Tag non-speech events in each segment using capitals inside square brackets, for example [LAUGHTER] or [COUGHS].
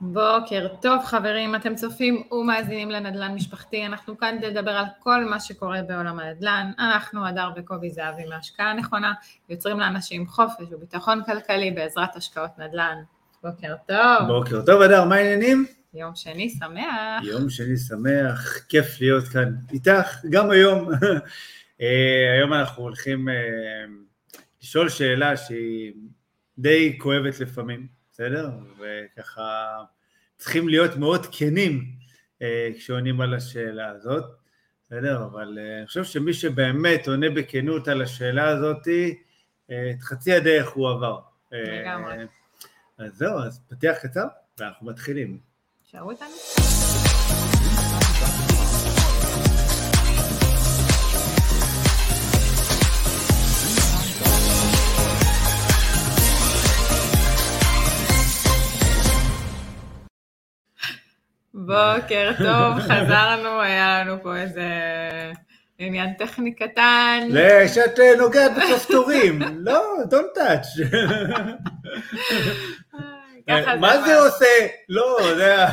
בוקר טוב חברים, אתם צופים ומאזינים לנדל"ן משפחתי, אנחנו כאן כדי לדבר על כל מה שקורה בעולם הנדל"ן, אנחנו הדר וקובי זהבי מהשקעה נכונה, יוצרים לאנשים חופש וביטחון כלכלי בעזרת השקעות נדל"ן. בוקר טוב. בוקר טוב הדר, מה העניינים? יום שני שמח. יום שני שמח, כיף להיות כאן איתך, גם היום. [LAUGHS] אה, היום אנחנו הולכים אה, לשאול שאלה שהיא די כואבת לפעמים. בסדר? וככה צריכים להיות מאוד כנים אה, כשעונים על השאלה הזאת, בסדר? אבל אה, אני חושב שמי שבאמת עונה בכנות על השאלה הזאת, אה, את חצי הדרך הוא עבר. לגמרי. אז זהו, אז פתיח קצר, ואנחנו מתחילים. שערו איתנו. בוקר טוב, חזרנו, היה לנו פה איזה עניין טכני קטן. שאת נוגעת בכפתורים, לא, don't touch. מה זה עושה? לא, זה ה...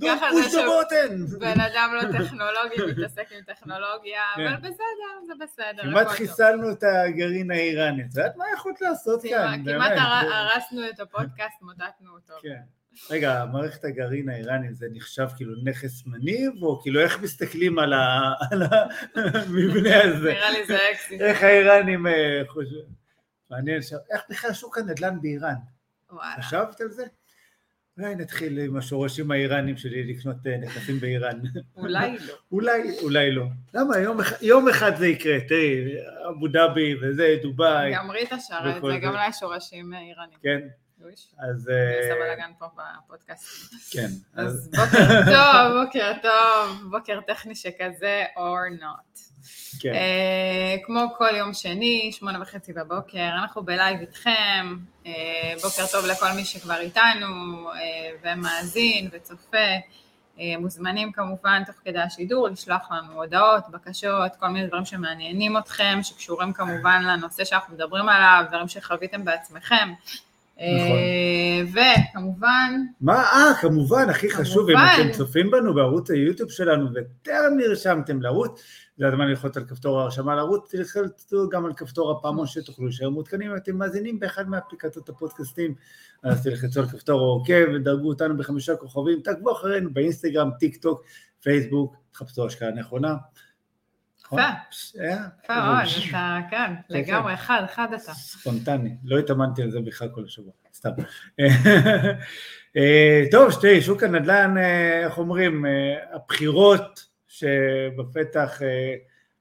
push the button. בן אדם לא טכנולוגי, מתעסק עם טכנולוגיה, כן. אבל בסדר, זה בסדר. כמעט חיסלנו את הגרעין האיראני. את יודעת מה יכולת לעשות כאן? כמעט הרסנו את הפודקאסט, מוטטנו אותו. כן. רגע, מערכת הגרעין האיראני זה נחשב כאילו נכס מניב, או כאילו איך מסתכלים על המבנה [LAUGHS] הזה? נראה לי זה אקסי. איך האיראנים אה, חושבים? מעניין, איך בכלל שוק הנדל"ן באיראן? וואלה. חשבת על זה? אולי נתחיל עם השורשים האיראנים שלי לקנות אה, נכסים באיראן. אולי לא. [LAUGHS] אולי, אולי לא. למה? יום, יום אחד זה יקרה, תראי, אבו דאבי וזה, דובאי. גם ריטה שרה את זה, גם לה שורשים איראנים. כן. אז... אני עושה אה, בלאגן פה בפודקאסט. כן. אז בוקר [LAUGHS] טוב, בוקר טוב, בוקר טכני שכזה, or not. כן. אה, כמו כל יום שני, שמונה וחצי בבוקר, אנחנו בלייב איתכם, אה, בוקר טוב לכל מי שכבר איתנו, ומאזין וצופה. מוזמנים כמובן תוך כדי השידור לשלוח לנו הודעות, בקשות, כל מיני דברים שמעניינים אתכם, שקשורים כמובן לנושא שאנחנו מדברים עליו, דברים שחוויתם בעצמכם. נכון. אה, וכמובן... מה, אה, כמובן, הכי חשוב, אם אתם צופים בנו בערוץ היוטיוב שלנו וטרם נרשמתם לערוץ, זה הזמן ללחוץ על כפתור ההרשמה לערוץ, תלחצו גם על כפתור הפעמון שתוכלו להישאר מעודכנים, אם אתם מאזינים באחד מאפליקציות הפודקאסטים, אז תלחצו על כפתור העוקב ודרגו אותנו בחמישה כוכבים, תעקבו אחרינו באינסטגרם, טיק טוק, פייסבוק, תחפשו השקעה נכונה. יפה, יפה מאוד, אתה כאן, לגמרי, אחד, אחד אתה. ספונטני, לא התאמנתי על זה בכלל כל השבוע, סתם. [LAUGHS] אה, טוב, שתי, שוק הנדל"ן, אה, איך אומרים, אה, הבחירות שבפתח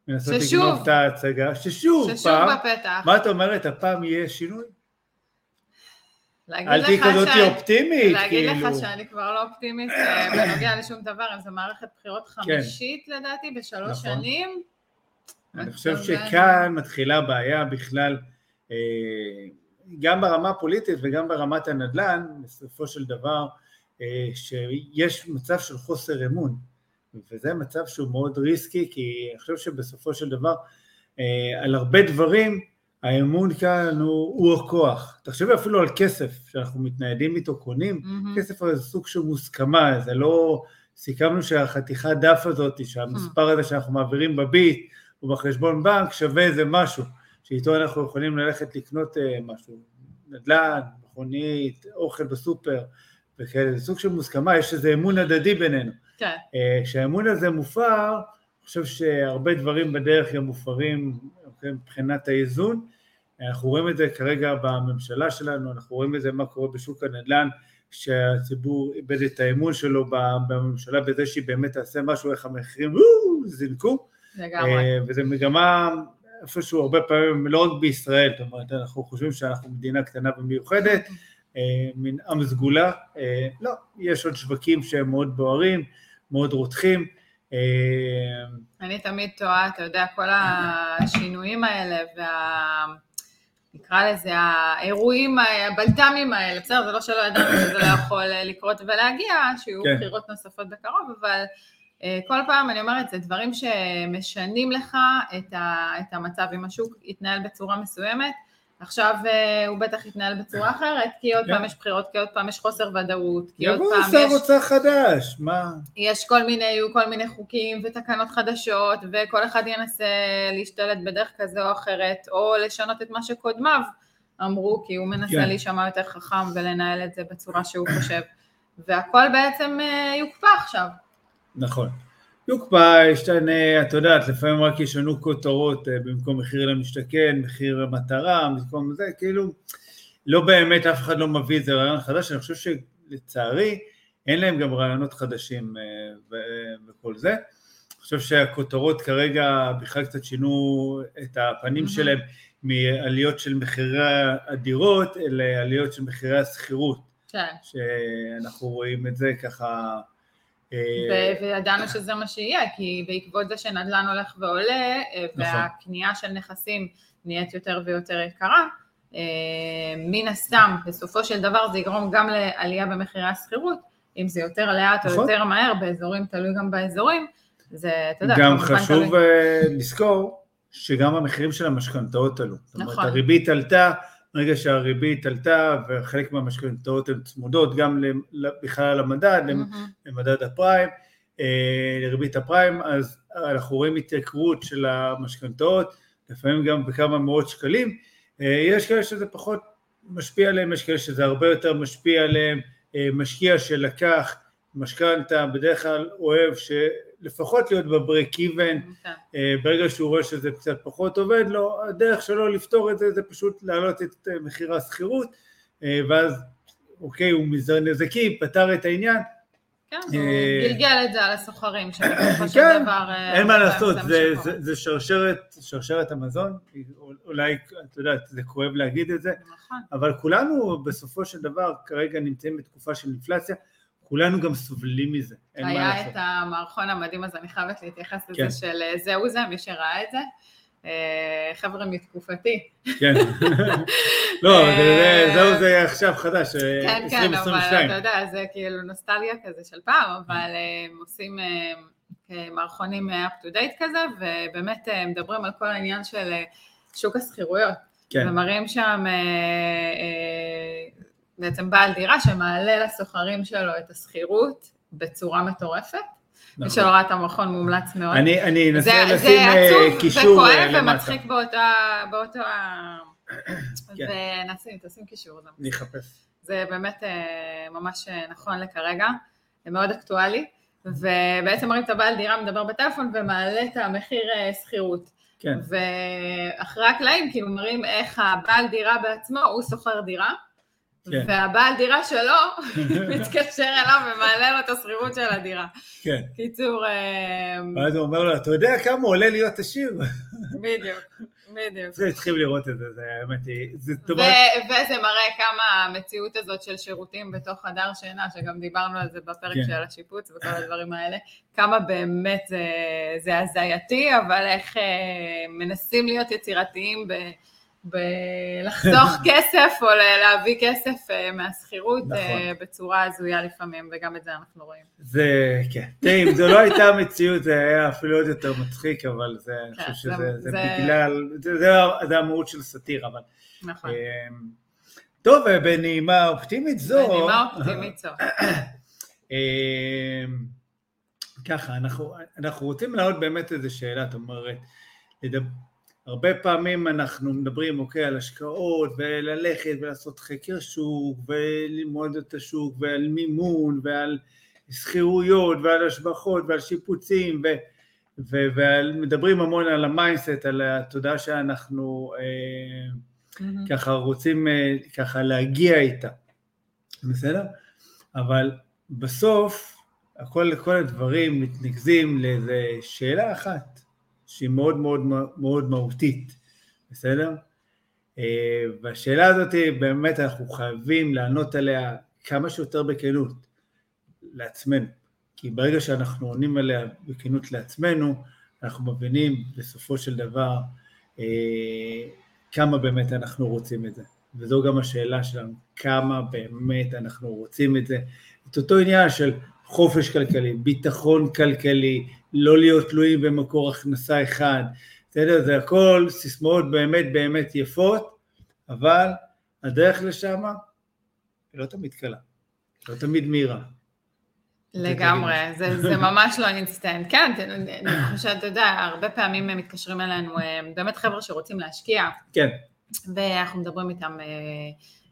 מנסות לגנוב את ההצגה, ששוב, ששוב בפתח. מה את אומרת, הפעם יהיה שינוי? אל תהיי כזאת אופטימית, להגיד כאילו. לך שאני כבר לא אופטימית בנוגע לשום דבר, אם זו מערכת בחירות כן. חמישית לדעתי בשלוש נכון. שנים. אני חושב שכאן מתחילה הבעיה בכלל, אה, גם ברמה הפוליטית וגם ברמת הנדל"ן, בסופו של דבר, אה, שיש מצב של חוסר אמון, וזה מצב שהוא מאוד ריסקי, כי אני חושב שבסופו של דבר, אה, על הרבה דברים, האמון כאן הוא, הוא הכוח. תחשבי אפילו על כסף, שאנחנו מתניידים איתו, קונים, mm-hmm. כסף זה סוג של מוסכמה, זה לא... סיכמנו שהחתיכת דף הזאת, שהמספר הזה שאנחנו מעבירים בביט, ובחשבון בנק שווה איזה משהו, שאיתו אנחנו יכולים ללכת לקנות אה, משהו, נדל"ן, מכונית, אוכל בסופר וכאלה, זה סוג של מוסכמה, יש איזה אמון הדדי בינינו. כן. אה, כשהאמון הזה מופר, אני חושב שהרבה דברים בדרך גם מופרים מבחינת האיזון. אנחנו רואים את זה כרגע בממשלה שלנו, אנחנו רואים את זה מה קורה בשוק הנדל"ן, שהציבור איבד את האמון שלו בממשלה בזה שהיא באמת תעשה משהו, איך המחירים זינקו. לגמרי. אה, וזו מגמה איפשהו הרבה פעמים, לא רק בישראל, זאת אומרת, אנחנו חושבים שאנחנו מדינה קטנה ומיוחדת, אה, מין עם סגולה, אה, לא, יש עוד שווקים שהם מאוד בוערים, מאוד רותחים. אני תמיד טועה, אתה יודע, כל השינויים האלה וה... נקרא לזה האירועים, הבלת"מים האלה, בסדר, זה לא שלא ידענו שזה לא יכול לקרות ולהגיע, שיהיו כן. בחירות נוספות בקרוב, אבל כל פעם אני אומרת, זה דברים שמשנים לך את, ה, את המצב. אם השוק יתנהל בצורה מסוימת, עכשיו אה, הוא בטח יתנהל בצורה אחרת, כי עוד פעם יש בחירות, כי עוד פעם יש חוסר ודאות, כי עוד פעם יש... יבוא שר אוצר חדש, מה? יש כל מיני, יהיו כל מיני חוקים ותקנות חדשות, וכל אחד ינסה להשתלט בדרך כזו או אחרת, או לשנות את מה שקודמיו אמרו, כי הוא מנסה כן. להישמע יותר חכם ולנהל את זה בצורה שהוא חושב, והכל בעצם אה, יוקפא עכשיו. נכון. יוקפא, ישתנה, את יודעת, לפעמים רק ישנו כותרות אה, במקום מחיר למשתכן, מחיר המטרה, במקום זה, כאילו, לא באמת, אף אחד לא מביא איזה רעיון חדש, אני חושב שלצערי, אין להם גם רעיונות חדשים אה, וכל זה. אני חושב שהכותרות כרגע בכלל קצת שינו את הפנים mm-hmm. שלהם מעליות של מחירי הדירות לעליות של מחירי השכירות. כן. שאנחנו רואים את זה ככה וידענו שזה מה שיהיה, כי בעקבות זה שנדל"ן הולך ועולה, אה, נכון. והקנייה של נכסים נהיית יותר ויותר יקרה, אה, מן הסתם, בסופו של דבר זה יגרום גם לעלייה במחירי השכירות, אם זה יותר לאט או נכון. יותר מהר, באזורים, תלוי גם באזורים, זה, אתה יודע, גם חשוב. לזכור שגם המחירים של המשכנתאות עלו. נכון. זאת אומרת, נכון. הריבית עלתה, ברגע שהריבית עלתה וחלק מהמשכנתאות הן צמודות גם בכלל למדד, mm-hmm. למדד הפריים, אה, לריבית הפריים, אז אנחנו רואים התייקרות של המשכנתאות, לפעמים גם בכמה מאות שקלים, אה, יש כאלה שזה פחות משפיע עליהם, יש כאלה שזה הרבה יותר משפיע עליהם, אה, משקיע שלקח משכנתה בדרך כלל אוהב לפחות להיות בברק איבן, כן. אה, ברגע שהוא רואה שזה קצת פחות עובד לו, הדרך שלו לפתור את זה זה פשוט להעלות את אה, מחיר השכירות, אה, ואז אוקיי, הוא מזער נזקים, פתר את העניין. כן, הוא גלגל את זה על הסוחרים, שבסופו של כן, דבר... אין מה לעשות, זה שרשרת, שרשרת המזון, אולי, את יודעת, זה כואב להגיד את זה, נכון. אבל כולנו בסופו של דבר כרגע נמצאים בתקופה של אינפלציה, כולנו גם סובלים מזה, אין מה לעשות. היה את המערכון המדהים הזה, אני חייבת להתייחס לזה כן. של אה, זהו זה, מי שראה את זה. אה, חבר'ה מתקופתי. כן. [LAUGHS] לא, אה, זהו זה עכשיו חדש, 2022. כן, כן, אבל אתה יודע, זה כאילו נוסטלגיה כזה של פעם, אבל הם עושים מערכונים up to date כזה, ובאמת מדברים על כל העניין של שוק השכירויות. כן. ומראים שם בעצם בעל דירה שמעלה לשוכרים שלו את השכירות בצורה מטורפת. מי נכון. שלא ראה את המכון מומלץ מאוד. אני, אני אנסה לשים אה, קישור למטה. זה עצוב וכואב ומצחיק באותה, באותו, [COUGHS] כן. ונשים, תשים קישור. אני אחפש. זה באמת אה, ממש אה, נכון לכרגע, זה מאוד אקטואלי, ובעצם מראים את הבעל דירה מדבר בטלפון ומעלה את המחיר שכירות. כן. ואחרי הקלעים כאילו מראים איך הבעל דירה בעצמו, הוא שוכר דירה, כן. והבעל דירה שלו [LAUGHS] מתקשר אליו ומעלה לו את השכירות של הדירה. כן. קיצור... אמ, ואז הוא אומר לו, אתה יודע כמה עולה להיות עשיר? בדיוק, בדיוק. זה התחיל לראות את זה, זה האמת היא. וזה מראה כמה המציאות הזאת של שירותים בתוך חדר שינה, שגם דיברנו על זה בפרק כן. של השיפוץ וכל הדברים האלה, כמה באמת זה, זה הזייתי, אבל איך אה, מנסים להיות יצירתיים ב... בלחסוך [LAUGHS] כסף או להביא כסף אה, מהשכירות אה, נכון. בצורה הזויה לפעמים, וגם את זה אנחנו רואים. זה, כן. תראי, אם זו לא הייתה המציאות, זה היה אפילו עוד יותר מצחיק, אבל זה, אני כן, חושב שזה זה בגלל, זה המהות של סאטירה, אבל... נכון. אמ, טוב, בנעימה אופטימית זו... בנעימה אופטימית זו. [COUGHS] אמ, ככה, אנחנו, אנחנו רוצים להעלות באמת איזו שאלה, את אומרת, לדבר... הרבה פעמים אנחנו מדברים, אוקיי, על השקעות וללכת ולעשות חקר שוק וללמוד את השוק ועל מימון ועל שכירויות ועל השבחות ועל שיפוצים ו, ו, ומדברים המון על ה mindset, על התודעה שאנחנו אה, mm-hmm. ככה רוצים אה, ככה להגיע איתה, בסדר? אבל בסוף הכל, כל הדברים מתנקזים לאיזה שאלה אחת שהיא מאוד מאוד מאוד מהותית, בסדר? אה, והשאלה הזאת באמת אנחנו חייבים לענות עליה כמה שיותר בכנות לעצמנו, כי ברגע שאנחנו עונים עליה בכנות לעצמנו, אנחנו מבינים בסופו של דבר אה, כמה באמת אנחנו רוצים את זה, וזו גם השאלה שלנו, כמה באמת אנחנו רוצים את זה, את אותו עניין של חופש כלכלי, ביטחון כלכלי, לא להיות תלויים במקור הכנסה אחד, בסדר? זה הכל סיסמאות באמת באמת יפות, אבל הדרך לשם היא לא תמיד קלה, לא תמיד מהירה. לגמרי, זה, זה ממש לא אינסטנט. כן, אני חושבת, אתה יודע, הרבה פעמים הם מתקשרים אלינו, באמת חבר'ה שרוצים להשקיע. כן. ואנחנו מדברים איתם אה,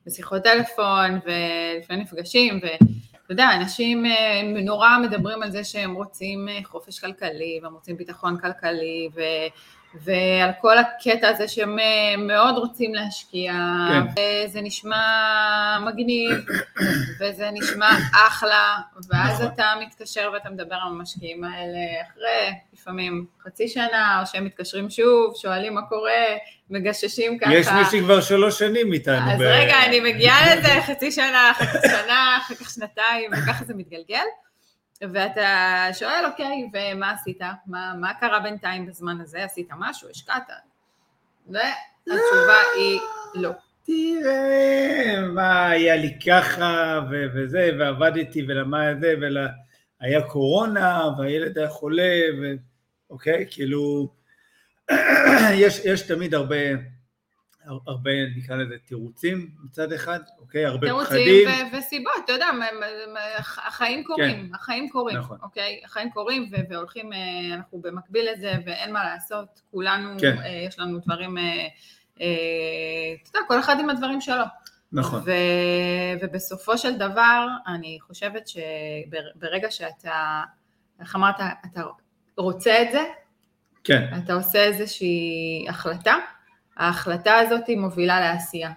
בשיחות טלפון ולפעמים נפגשים, ואתה יודע, אנשים אה, נורא מדברים על זה שהם רוצים אה, חופש כלכלי, והם רוצים ביטחון כלכלי, ו... ועל כל הקטע הזה שהם אה, מאוד רוצים להשקיע, כן. וזה נשמע מגניב, [COUGHS] וזה נשמע אחלה, ואז נכון. אתה מתקשר ואתה מדבר עם המשקיעים האלה אחרי לפעמים חצי שנה, או שהם מתקשרים שוב, שואלים מה קורה, מגששים ככה. יש מישהי כבר שלוש שנים איתנו. אז ב... רגע, אני מגיעה לזה חצי שנה, חצי שנה, אחר כך שנתיים, וככה זה מתגלגל. ואתה שואל, אוקיי, ומה עשית? מה, מה קרה בינתיים בזמן הזה? עשית משהו? השקעת? והתשובה היא לא. תראה, מה היה לי ככה, ו- וזה, ועבדתי, ולמה זה, והיה קורונה, והילד היה חולה, ואוקיי, כאילו, [CLEARS THROAT] יש, יש תמיד הרבה... הרבה, נקרא לזה, תירוצים מצד אחד, אוקיי? הרבה פחדים. תירוצים וסיבות, אתה יודע, החיים קורים, כן. החיים קורים, נכון. אוקיי? החיים קורים והולכים, אה, אנחנו במקביל לזה ואין מה לעשות, כולנו, כן. אה, יש לנו דברים, אה, אתה יודע, כל אחד עם הדברים שלו. נכון. ו, ובסופו של דבר, אני חושבת שברגע שאתה, איך אמרת, אתה רוצה את זה, כן. אתה עושה איזושהי החלטה, ההחלטה הזאת היא מובילה לעשייה.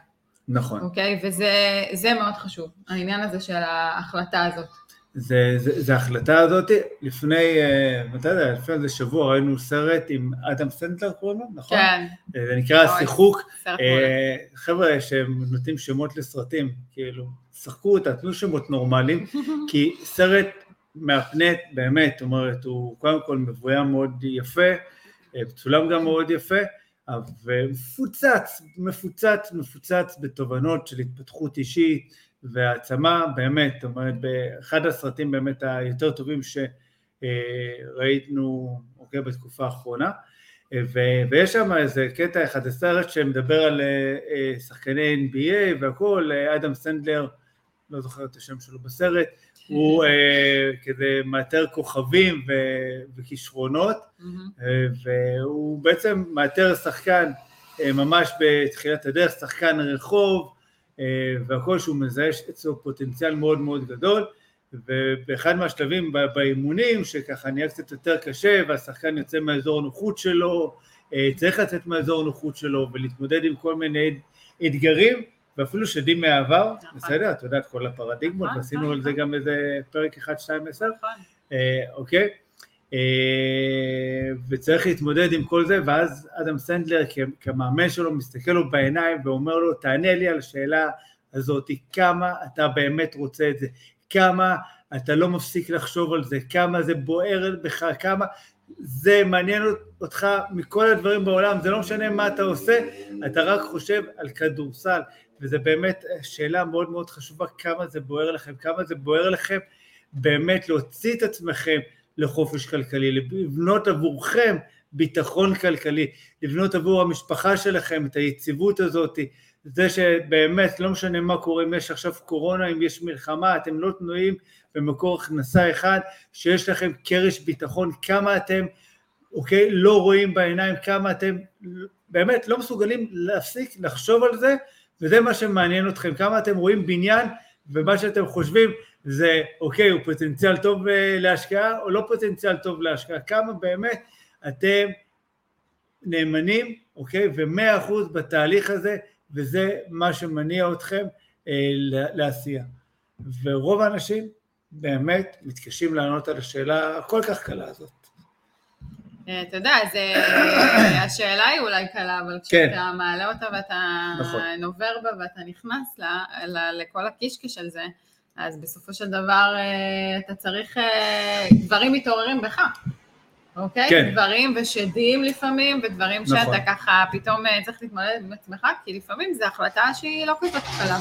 נכון. אוקיי? וזה מאוד חשוב, העניין הזה של ההחלטה הזאת. זה, זה, זה ההחלטה הזאת, לפני, אה, מתי זה, לפני איזה שבוע ראינו סרט עם אדם סנטלר קוראים לו, נכון? כן. אה, זה נקרא שיחוק. אה, חבר'ה שהם נותנים שמות לסרטים, כאילו, שחקו אותה, תנו שמות נורמליים, [LAUGHS] כי סרט מהפנט, באמת, זאת אומרת, הוא קודם כל מבוים מאוד יפה, צולם גם מאוד יפה, ומפוצץ, מפוצץ, מפוצץ בתובנות של התפתחות אישית והעצמה, באמת, זאת אומרת, באחד הסרטים באמת היותר טובים שראינו, אוקיי, בתקופה האחרונה, ו- ויש שם איזה קטע אחד, הסרט שמדבר על אה, שחקני NBA והכל, אדם סנדלר, לא זוכר את השם שלו בסרט, הוא [LAUGHS] אה, כזה מאתר כוכבים ו- וכישרונות. אה, והוא בעצם מאתר שחקן אה, ממש בתחילת הדרך, שחקן רחוב, והכל שהוא מזהה אצלו פוטנציאל מאוד מאוד גדול, ובאחד מהשלבים באימונים, שככה נהיה קצת יותר קשה, והשחקן יוצא מהאזור הנוחות שלו, צריך לצאת מהאזור הנוחות שלו ולהתמודד עם כל מיני אתגרים, ואפילו שדים מהעבר, נכון. בסדר? את יודעת, כל הפרדיגמות, נכון, ועשינו נכון, על זה גם איזה פרק 1, 2, 10, אוקיי? אה, וצריך להתמודד עם כל זה, ואז אדם סנדלר כמאמן שלו מסתכל לו בעיניים ואומר לו, תענה לי על השאלה הזאת, כמה אתה באמת רוצה את זה, כמה אתה לא מפסיק לחשוב על זה, כמה זה בוער בך, כמה זה מעניין אותך מכל הדברים בעולם, זה לא משנה מה אתה עושה, אתה רק חושב על כדורסל, וזו באמת שאלה מאוד מאוד חשובה, כמה זה בוער לכם, כמה זה בוער לכם באמת להוציא את עצמכם לחופש כלכלי, לבנות עבורכם ביטחון כלכלי, לבנות עבור המשפחה שלכם את היציבות הזאת, זה שבאמת לא משנה מה קורה, אם יש עכשיו קורונה, אם יש מלחמה, אתם לא תנועים במקור הכנסה אחד, שיש לכם קרש ביטחון, כמה אתם, אוקיי, לא רואים בעיניים, כמה אתם באמת לא מסוגלים להפסיק לחשוב על זה וזה מה שמעניין אתכם, כמה אתם רואים בניין ומה שאתם חושבים זה אוקיי, הוא פוטנציאל טוב אה, להשקעה או לא פוטנציאל טוב להשקעה, כמה באמת אתם נאמנים, אוקיי, ומאה אחוז בתהליך הזה, וזה מה שמניע אתכם אה, לעשייה. ורוב האנשים באמת מתקשים לענות על השאלה הכל כך קלה הזאת. אה, אתה יודע, זה, השאלה היא אולי קלה, אבל כן. כשאתה כן. מעלה אותה ואתה נכון. נובר בה ואתה נכנס לה, לה, לכל הקישקש על זה, אז בסופו של דבר אה, אתה צריך, דברים מתעוררים בך, אוקיי? כן. דברים ושדים לפעמים, ודברים נכון. שאתה ככה פתאום צריך להתמודד עם עצמך, כי לפעמים זו החלטה שהיא לא כזאת קלה.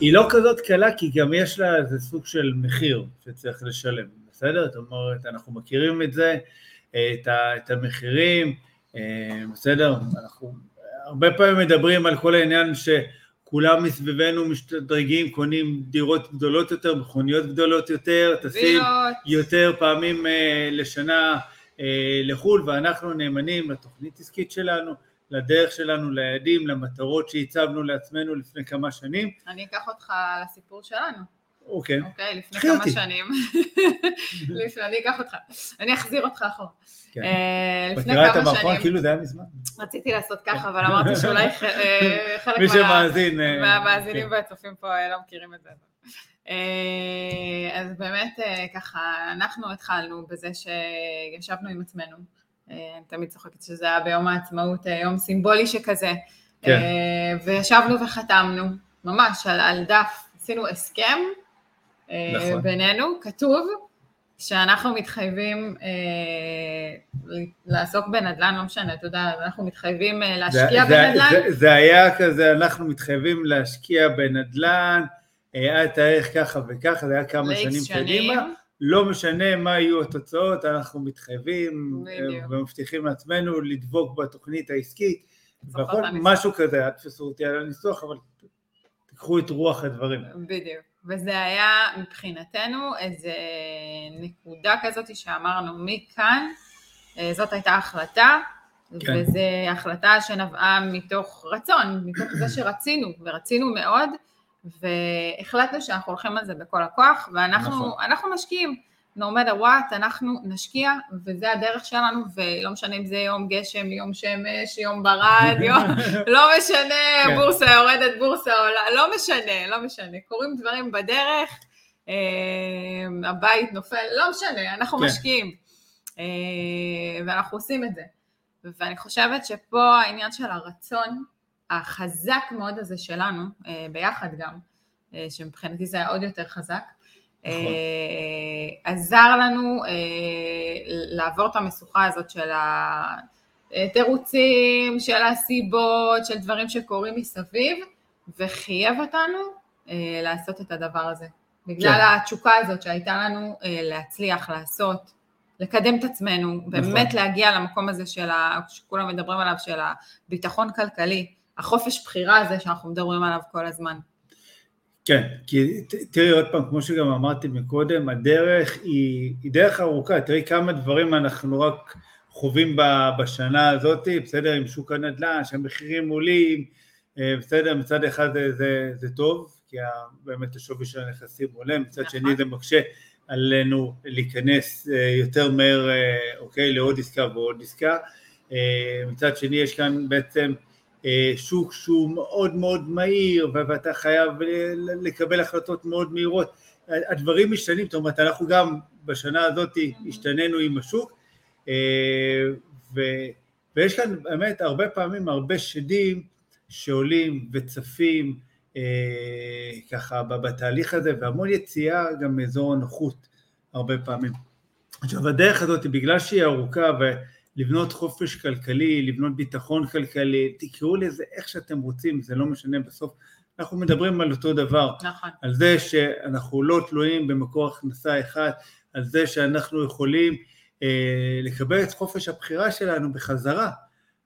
היא לא כזאת קלה, כי גם יש לה איזה סוג של מחיר שצריך לשלם. בסדר? זאת אומרת, אנחנו מכירים את זה, את, ה, את המחירים, אה, בסדר? אנחנו, הרבה פעמים מדברים על כל העניין שכולם מסביבנו משתדרגים, קונים דירות גדולות יותר, מכוניות גדולות יותר, טסים יותר פעמים אה, לשנה אה, לחו"ל, ואנחנו נאמנים לתוכנית עסקית שלנו, לדרך שלנו, ליעדים, למטרות שהצבנו לעצמנו לפני כמה שנים. אני אקח אותך לסיפור שלנו. אוקיי. אוקיי, לפני כמה אותי. שנים. [LAUGHS] לפני, אני אקח אותך. אני אחזיר אותך אחורה. כן. אה, לפני כמה שנים. את המערכון כאילו זה היה מזמן. רציתי לעשות ככה, אבל אמרתי שאולי אה, [LAUGHS] חלק מי שמאזין, אה, מהמאזינים כן. והצופים פה לא מכירים את זה. אז באמת ככה, אנחנו התחלנו בזה שישבנו עם עצמנו. אני תמיד צוחקת שזה היה ביום העצמאות, יום סימבולי שכזה. כן. וישבנו וחתמנו, ממש, על, על דף, עשינו הסכם נכון. בינינו, כתוב שאנחנו מתחייבים אה, לעסוק בנדל"ן, לא משנה, אתה יודע, אנחנו מתחייבים אה, להשקיע זה, בנדל"ן. זה, זה היה כזה, אנחנו מתחייבים להשקיע בנדל"ן, היה תאריך ככה וככה, זה היה כמה שנים קדימה. לא משנה מה יהיו התוצאות, אנחנו מתחייבים בדיוק. ומבטיחים לעצמנו לדבוק בתוכנית העסקית, והכל משהו כזה, אל תפסו אותי על הניסוח, אבל תיקחו את רוח הדברים. בדיוק. וזה היה מבחינתנו איזה נקודה כזאת שאמרנו מכאן, אה, זאת הייתה החלטה, כן. וזו החלטה שנבעה מתוך רצון, מתוך זה שרצינו, ורצינו מאוד, והחלטנו שאנחנו הולכים על זה בכל הכוח, ואנחנו נכון. משקיעים. No matter what, אנחנו נשקיע, וזה הדרך שלנו, ולא משנה אם זה יום גשם, יום שמש, יום ברד, יום, [LAUGHS] לא משנה, כן. בורסה יורדת, בורסה עולה, לא משנה, לא משנה, קורים דברים בדרך, אה, הבית נופל, לא משנה, אנחנו כן. משקיעים, אה, ואנחנו עושים את זה. ואני חושבת שפה העניין של הרצון החזק מאוד הזה שלנו, אה, ביחד גם, אה, שמבחינתי זה היה עוד יותר חזק, נכון. אה, עזר לנו אה, לעבור את המשוכה הזאת של התירוצים, של הסיבות, של דברים שקורים מסביב, וחייב אותנו אה, לעשות את הדבר הזה. בגלל כן. התשוקה הזאת שהייתה לנו להצליח, לעשות, לקדם את עצמנו, נכון. באמת להגיע למקום הזה של, ה, שכולם מדברים עליו, של הביטחון כלכלי, החופש בחירה הזה שאנחנו מדברים עליו כל הזמן. כן, כי תראי עוד פעם, כמו שגם אמרתי מקודם, הדרך היא, היא דרך ארוכה, תראי כמה דברים אנחנו רק חווים בשנה הזאת, בסדר, עם שוק הנדל"ן, שהמחירים עולים, אה, בסדר, מצד אחד זה, זה, זה טוב, כי באמת השווי של הנכסים עולה, מצד נכון. שני זה מקשה עלינו להיכנס אה, יותר מהר, אה, אוקיי, לעוד עסקה ועוד עסקה, מצד שני יש כאן בעצם שוק שהוא מאוד מאוד מהיר ואתה חייב לקבל החלטות מאוד מהירות, הדברים משתנים, זאת אומרת אנחנו גם בשנה הזאת השתננו עם השוק אה, ו, ויש כאן באמת הרבה פעמים הרבה שדים שעולים וצפים אה, ככה בתהליך הזה והמון יציאה גם מאזור הנוחות הרבה פעמים. עכשיו הדרך הזאת בגלל שהיא ארוכה ו... לבנות חופש כלכלי, לבנות ביטחון כלכלי, תקראו לזה איך שאתם רוצים, זה לא משנה בסוף. אנחנו מדברים על אותו דבר, נכון. על זה שאנחנו לא תלויים במקור הכנסה אחד, על זה שאנחנו יכולים אה, לקבל את חופש הבחירה שלנו בחזרה,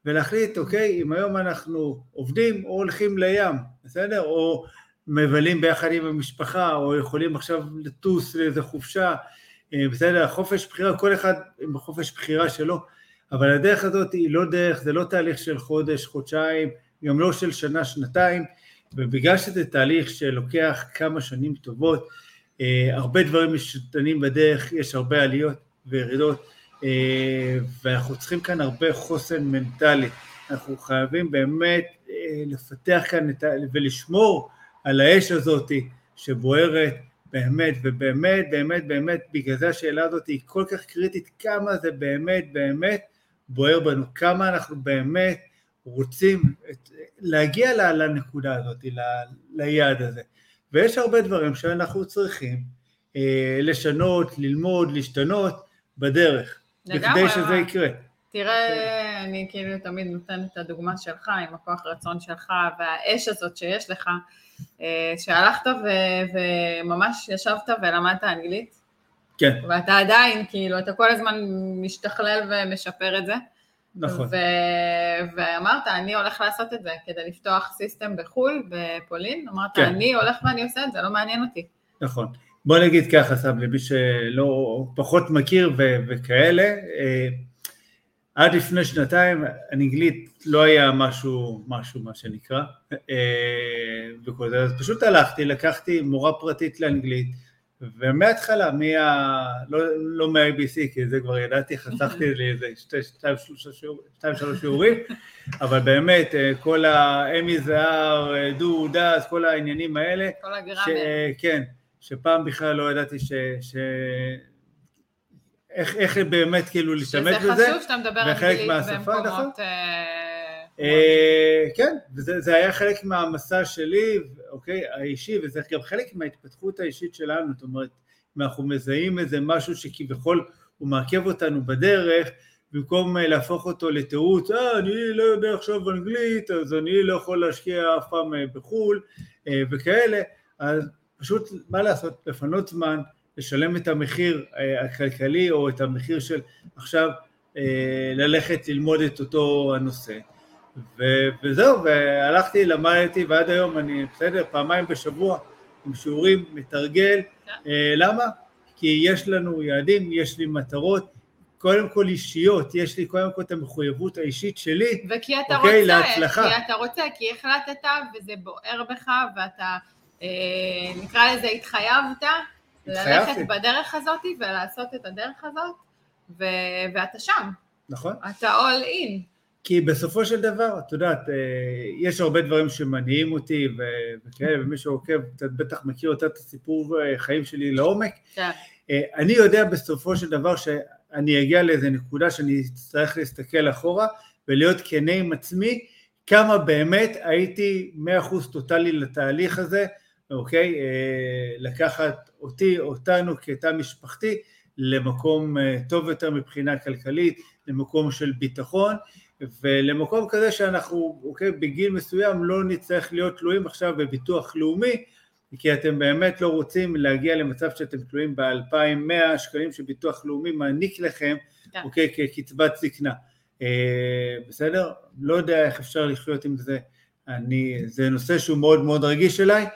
ולהחליט, אוקיי, אם היום אנחנו עובדים או הולכים לים, בסדר? או מבלים ביחד עם המשפחה, או יכולים עכשיו לטוס לאיזה חופשה, אה, בסדר? חופש בחירה, כל אחד עם החופש בחירה שלו. אבל הדרך הזאת היא לא דרך, זה לא תהליך של חודש, חודשיים, גם לא של שנה, שנתיים, ובגלל שזה תהליך שלוקח כמה שנים טובות, אה, הרבה דברים משתנים בדרך, יש הרבה עליות וירידות, אה, ואנחנו צריכים כאן הרבה חוסן מנטלי. אנחנו חייבים באמת אה, לפתח כאן את ה... ולשמור על האש הזאת שבוערת באמת, ובאמת, באמת, באמת, בגלל זה השאלה הזאת היא כל כך קריטית, כמה זה באמת, באמת בוער בנו, כמה אנחנו באמת רוצים את, להגיע לנקודה הזאת, ל, ליעד הזה. ויש הרבה דברים שאנחנו צריכים אה, לשנות, ללמוד, להשתנות בדרך, בכדי שזה יקרה. תראה, אני כאילו תמיד נותנת את הדוגמה שלך, עם הכוח רצון שלך והאש הזאת שיש לך, אה, שהלכת ו- וממש ישבת ולמדת אנגלית, כן. ואתה עדיין, כאילו, אתה כל הזמן משתכלל ומשפר את זה. נכון. ו- ואמרת, אני הולך לעשות את זה כדי לפתוח סיסטם בחו"ל, בפולין, אמרת, כן. אני הולך ואני עושה את זה, לא מעניין אותי. נכון. בוא נגיד ככה, סב, למי שלא פחות מכיר ו- וכאלה, אה, עד לפני שנתיים אנגלית לא היה משהו, משהו מה שנקרא, אה, וכל זה, אז פשוט הלכתי, לקחתי מורה פרטית לאנגלית, ומההתחלה, מה... לא, לא מה-ABC, כי זה כבר ידעתי, חסכתי לי איזה שתיים שלוש שיעורים, אבל באמת, אה, כל האמי זהר, אה, דו, דס, כל העניינים האלה, כל הגרמר. כן, שפעם בכלל לא ידעתי ש... ש... איך, איך באמת כאילו להשתמש בזה. שזה חשוב שאתה מדבר אנגלית במקומות... נכון? אה, כן, וזה היה חלק מהמסע שלי, אוקיי, האישי, וזה גם חלק מההתפתחות האישית שלנו, זאת אומרת, אם אנחנו מזהים איזה משהו שכביכול הוא מעכב אותנו בדרך, במקום אה, להפוך אותו לתירוץ, אה, אני לא יודע עכשיו אנגלית, אז אני לא יכול להשקיע אף פעם אה, בחו"ל, וכאלה, אז פשוט, מה לעשות, לפנות זמן, לשלם את המחיר הכלכלי, או את המחיר של עכשיו ללכת ללמוד את אותו הנושא. ו- וזהו, והלכתי, למדתי, ועד היום אני בסדר, פעמיים בשבוע עם שיעורים, מתרגל. Yeah. כן. אה, למה? כי יש לנו יעדים, יש לי מטרות, קודם כל אישיות, יש לי קודם כל את המחויבות האישית שלי, וכי אתה אוקיי, רוצה, להצלחה. כי אתה רוצה, כי החלטת וזה בוער בך ואתה, אה, נקרא לזה, התחייבת ללכת בדרך הזאת ולעשות את הדרך הזאת, ו- ואתה שם. נכון. אתה all in. כי בסופו של דבר, את יודעת, אה, יש הרבה דברים שמניעים אותי וכאלה, ומי שעוקב קצת בטח מכיר אותה את הסיפור אה, חיים שלי לעומק. כן. אה, אני יודע בסופו של דבר שאני אגיע לאיזה נקודה שאני אצטרך להסתכל אחורה ולהיות כנה עם עצמי, כמה באמת הייתי מאה אחוז טוטאלי לתהליך הזה, אוקיי? לקחת אותי, אותנו כתא משפחתי, למקום טוב יותר מבחינה כלכלית, למקום של ביטחון, ולמקום כזה שאנחנו, אוקיי, בגיל מסוים לא נצטרך להיות תלויים עכשיו בביטוח לאומי, כי אתם באמת לא רוצים להגיע למצב שאתם תלויים ב-2,100 שקלים שביטוח לאומי מעניק לכם, כן. אוקיי, כקצבת זקנה. אה, בסדר? לא יודע איך אפשר לחיות עם זה. אני, זה נושא שהוא מאוד מאוד רגיש אליי.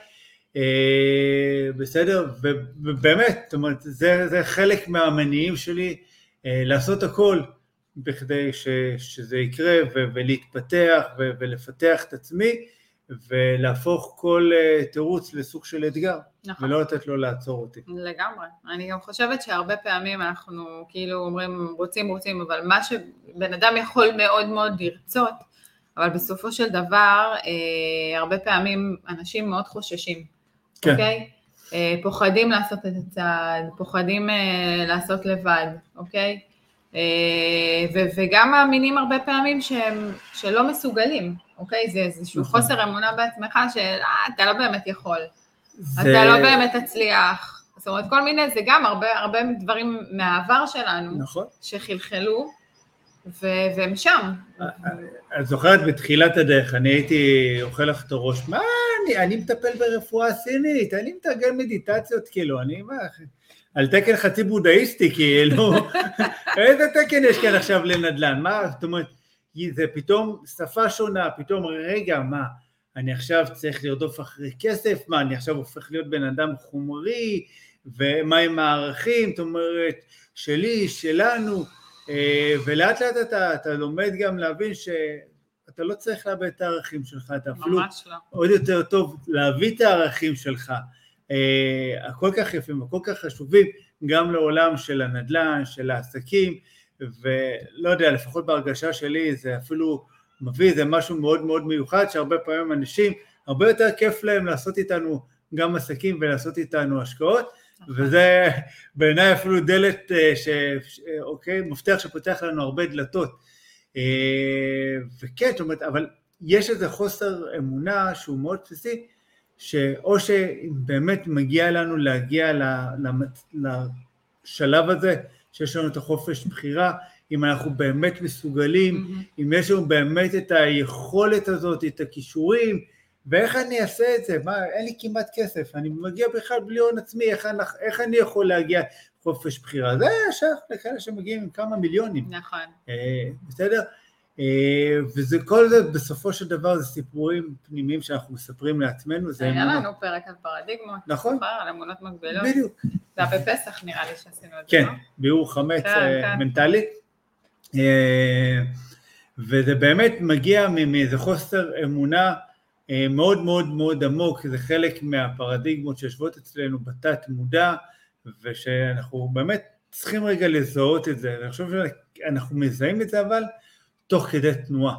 אה, בסדר? ובאמת, זאת אומרת, זה, זה חלק מהמניעים שלי אה, לעשות הכל בכדי ש, שזה יקרה ו, ולהתפתח ו, ולפתח את עצמי ולהפוך כל uh, תירוץ לסוג של אתגר, נכון. ולא לתת לו לעצור אותי. לגמרי. אני גם חושבת שהרבה פעמים אנחנו כאילו אומרים רוצים רוצים, אבל מה שבן אדם יכול מאוד מאוד לרצות, אבל בסופו של דבר אה, הרבה פעמים אנשים מאוד חוששים, כן. אוקיי? אה, פוחדים לעשות את הצעד, פוחדים אה, לעשות לבד, אוקיי? אה, וגם מאמינים הרבה פעמים שהם, שלא מסוגלים, אוקיי? זה איזשהו נכון. חוסר אמונה בעצמך של אה, אתה לא באמת יכול, זה... אתה לא באמת תצליח. זאת אומרת, כל מיני, זה גם הרבה, הרבה דברים מהעבר שלנו, נכון. שחלחלו, ו- והם שם. את זוכרת בתחילת הדרך, אני הייתי אוכל לך את הראש, מה אני, אני מטפל ברפואה סינית, אני מתרגל מדיטציות, כאילו, אני מה, על תקן חצי בודהיסטי, כאילו, [LAUGHS] איזה תקן יש כאן עכשיו לנדל"ן? מה, זאת אומרת, זה פתאום שפה שונה, פתאום, רגע, מה, אני עכשיו צריך לרדוף אחרי כסף, מה, אני עכשיו הופך להיות בן אדם חומרי, ומה עם הערכים, זאת אומרת, שלי, שלנו, אה, ולאט לאט אתה, אתה לומד גם להבין שאתה לא צריך לאבד את הערכים שלך, אתה אפילו לא. עוד יותר טוב להביא את הערכים שלך. אה, הכל כך יפים וכל כך חשובים גם לעולם של הנדל"ן, של העסקים, ולא יודע, לפחות בהרגשה שלי זה אפילו מביא איזה משהו מאוד מאוד מיוחד, שהרבה פעמים אנשים, הרבה יותר כיף להם לעשות איתנו גם עסקים ולעשות איתנו השקעות, נכון. וזה בעיניי אפילו דלת, אה, ש, אוקיי, מפתח שפותח לנו הרבה דלתות. אה, וכן, זאת אומרת, אבל יש איזה חוסר אמונה שהוא מאוד בסיסי, שאו שבאמת מגיע לנו להגיע לשלב הזה, שיש לנו את החופש בחירה, אם אנחנו באמת מסוגלים, mm-hmm. אם יש לנו באמת את היכולת הזאת, את הכישורים, ואיך אני אעשה את זה? מה, אין לי כמעט כסף, אני מגיע בכלל בלי הון עצמי, איך, אני, איך אני יכול להגיע חופש בחירה? זה שייך לכאלה שמגיעים עם כמה מיליונים. נכון. אה, בסדר? אה, וזה כל זה בסופו של דבר זה סיפורים פנימיים שאנחנו מספרים לעצמנו. זה היה לנו פרק על פרדיגמות. נכון. על אמונות מקבילות. בדיוק. זה היה בפסח נראה לי שעשינו את זה, כן, לא? ביאור חמץ כן, אה, כן. מנטלי. אה, וזה באמת מגיע מאיזה חוסר אמונה מאוד מאוד מאוד עמוק, זה חלק מהפרדיגמות שיושבות אצלנו בתת מודע, ושאנחנו באמת צריכים רגע לזהות את זה, אני חושב שאנחנו מזהים את זה אבל תוך כדי תנועה.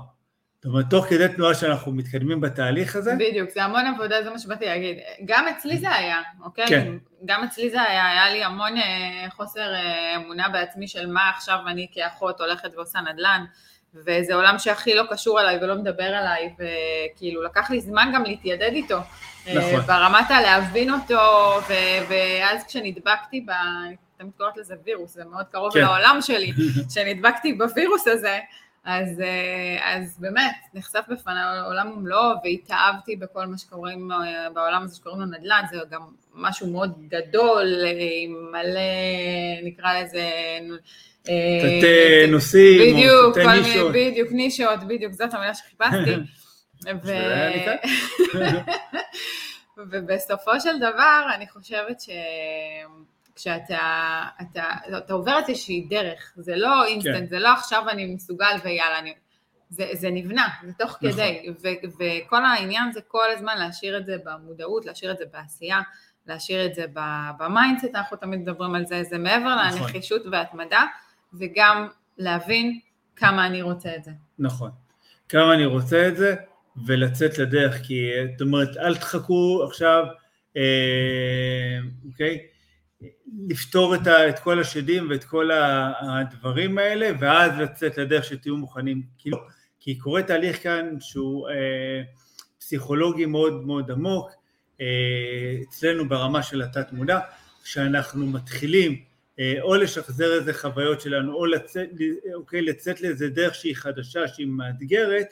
זאת אומרת, תוך כדי תנועה שאנחנו מתקדמים בתהליך הזה. בדיוק, זה המון עבודה, זה מה שבאתי להגיד. גם אצלי זה היה, אוקיי? כן. גם אצלי זה היה, היה לי המון אה, חוסר אה, אמונה בעצמי של מה עכשיו אני כאחות הולכת ועושה נדל"ן, וזה עולם שהכי לא קשור אליי ולא מדבר אליי, וכאילו לקח לי זמן גם להתיידד איתו. אה, נכון. ברמת הלהבין אותו, ו- ואז כשנדבקתי ב... תמיד קוראת לזה וירוס, זה מאוד קרוב כן. לעולם שלי, [LAUGHS] כשנדבקתי בווירוס הזה, אז, אה, אז באמת, נחשף בפני העולם ומלואו, והתאהבתי בכל מה שקוראים אה, בעולם הזה שקוראים לו נדל"ן, זה גם משהו מאוד גדול, אה, עם מלא, נקרא לזה... תתי נושאים, בדיוק, תתי נישות. בדיוק, נישות, בדיוק, זאת המילה שחיפשתי. [LAUGHS] ו... [LAUGHS] ובסופו של דבר, אני חושבת ש... כשאתה אתה, אתה עובר איזושהי דרך, זה לא אינסטנט, כן. זה לא עכשיו אני מסוגל ויאללה, אני, זה, זה נבנה, זה תוך נכון. כדי, ו, וכל העניין זה כל הזמן להשאיר את זה במודעות, להשאיר את זה בעשייה, להשאיר את זה ב mindset, אנחנו תמיד מדברים על זה, זה מעבר נכון. לנחישות והתמדה, וגם להבין כמה אני רוצה את זה. נכון, כמה אני רוצה את זה, ולצאת לדרך, כי זאת אומרת, אל תחכו עכשיו, אה, אוקיי? לפתור את, ה, את כל השדים ואת כל הדברים האלה, ואז לצאת לדרך שתהיו מוכנים, כאילו, כי קורה תהליך כאן שהוא אה, פסיכולוגי מאוד מאוד עמוק, אה, אצלנו ברמה של התת מודע, שאנחנו מתחילים אה, או לשחזר איזה חוויות שלנו, או לצאת, אוקיי, לצאת לאיזה דרך שהיא חדשה, שהיא מאתגרת,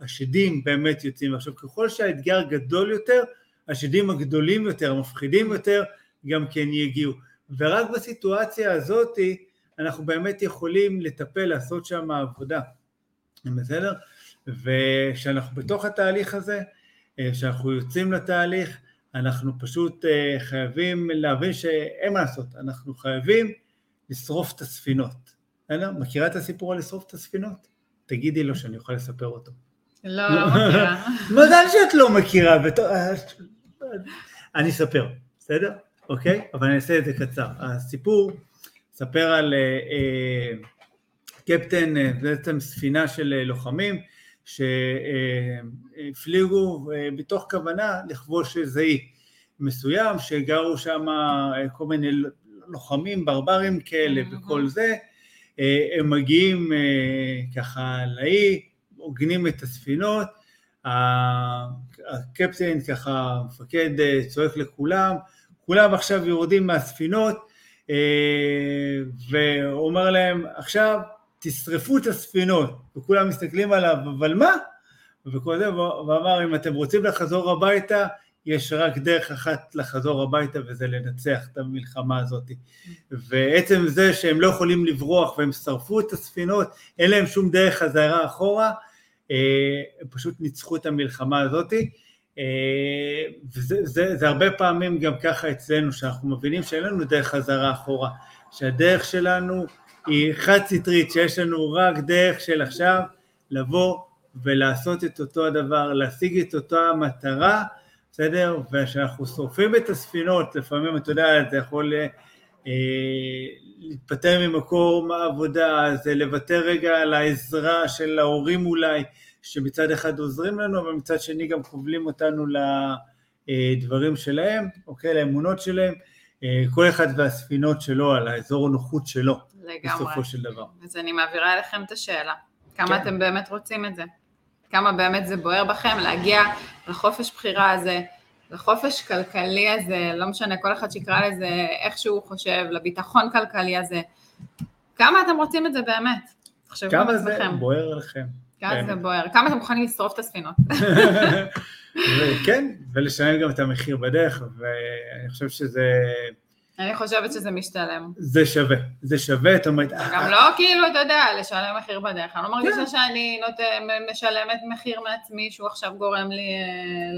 השדים באמת יוצאים. עכשיו, ככל שהאתגר גדול יותר, השדים הגדולים יותר, המפחידים יותר, גם כן יגיעו. ורק בסיטואציה הזאת אנחנו באמת יכולים לטפל, לעשות שם עבודה, בסדר? וכשאנחנו בתוך התהליך הזה, כשאנחנו יוצאים לתהליך, אנחנו פשוט אה, חייבים להבין שאין מה לעשות, אנחנו חייבים לשרוף את הספינות. בסדר? מכירה את הסיפור על לשרוף את הספינות? תגידי לו שאני אוכל לספר אותו. לא, [LAUGHS] לא מכירה. מזל שאת לא מכירה, אני אספר, בסדר? אוקיי? אבל אני אעשה את זה קצר. הסיפור מספר על אה, אה, קפטן, אה, בעצם ספינה של לוחמים, שהפליגו בתוך כוונה לכבוש איזה אי מסוים, שגרו שם כל מיני לוחמים ברברים כאלה וכל זה, הם מגיעים ככה לאי, עוגנים את הספינות, הקפטן ככה, מפקד צועק לכולם, כולם עכשיו יורדים מהספינות, אה, ואומר להם, עכשיו תשרפו את הספינות, וכולם מסתכלים עליו, אבל מה? וכל זה, ואמר, אם אתם רוצים לחזור הביתה, יש רק דרך אחת לחזור הביתה וזה לנצח את המלחמה הזאת. ועצם זה שהם לא יכולים לברוח והם שרפו את הספינות, אין להם שום דרך חזרה אחורה, אה, הם פשוט ניצחו את המלחמה הזאת. אה, וזה זה, זה הרבה פעמים גם ככה אצלנו, שאנחנו מבינים שאין לנו דרך חזרה אחורה, שהדרך שלנו היא חד סטרית, שיש לנו רק דרך של עכשיו לבוא ולעשות את אותו הדבר, להשיג את אותה המטרה, בסדר? וכשאנחנו שורפים את הספינות, לפעמים, אתה יודע, זה יכול אה, להתפטר ממקום העבודה, זה לוותר רגע על העזרה של ההורים אולי, שמצד אחד עוזרים לנו, אבל מצד שני גם כובלים אותנו לדברים שלהם, אוקיי, לאמונות שלהם, אה, כל אחד והספינות שלו, על האזור הנוחות שלו, לגמרי. בסופו של דבר. אז אני מעבירה אליכם את השאלה, כמה כן. אתם באמת רוצים את זה? כמה באמת זה בוער בכם להגיע לחופש בחירה הזה, לחופש כלכלי הזה, לא משנה, כל אחד שיקרא לזה איך שהוא חושב, לביטחון כלכלי הזה, כמה אתם רוצים את זה באמת? כמה זה בוער לכם? כמה זה בוער, כמה אתם מוכנים לשרוף את הספינות. כן, ולשלם גם את המחיר בדרך, ואני חושב שזה אני חושבת שזה משתלם. זה שווה, זה שווה, את אומרת... גם לא כאילו, אתה יודע, לשלם מחיר בדרך. אני לא מרגישה כן. שאני משלמת מחיר מעצמי שהוא עכשיו גורם לי,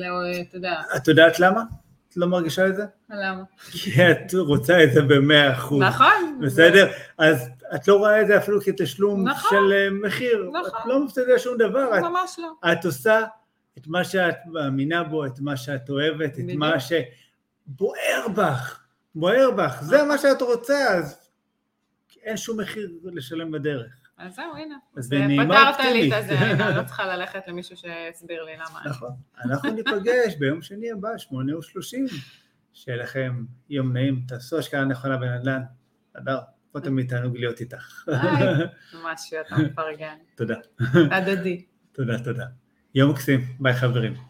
אה, אתה יודע. את יודעת למה? את לא מרגישה את זה? למה? כי את רוצה את זה במאה אחוז. נכון. בסדר? אז את לא רואה את זה אפילו כתשלום נכון. של אה, מחיר. נכון. את לא מפסידה שום דבר. ממש לא. את עושה את מה שאת מאמינה בו, את מה שאת אוהבת, את מה שבוער בך. בוער בך, זה מה שאת רוצה, אז אין שום מחיר לשלם בדרך. אז זהו, הנה. אז פתרת לי את זה, אני [LAUGHS] לא צריכה ללכת למישהו שיסביר לי למה. נכון. אנחנו ניפגש ביום שני הבא, שמונה ושלושים. שיהיה לכם יום נעים, תעשו השקעה נכונה בנדל"ן. אדר, פה תמיד תענוג להיות איתך. [LAUGHS] ממש, אתה מפרגן. תודה. הדדי. תודה, תודה. יום מקסים, ביי חברים.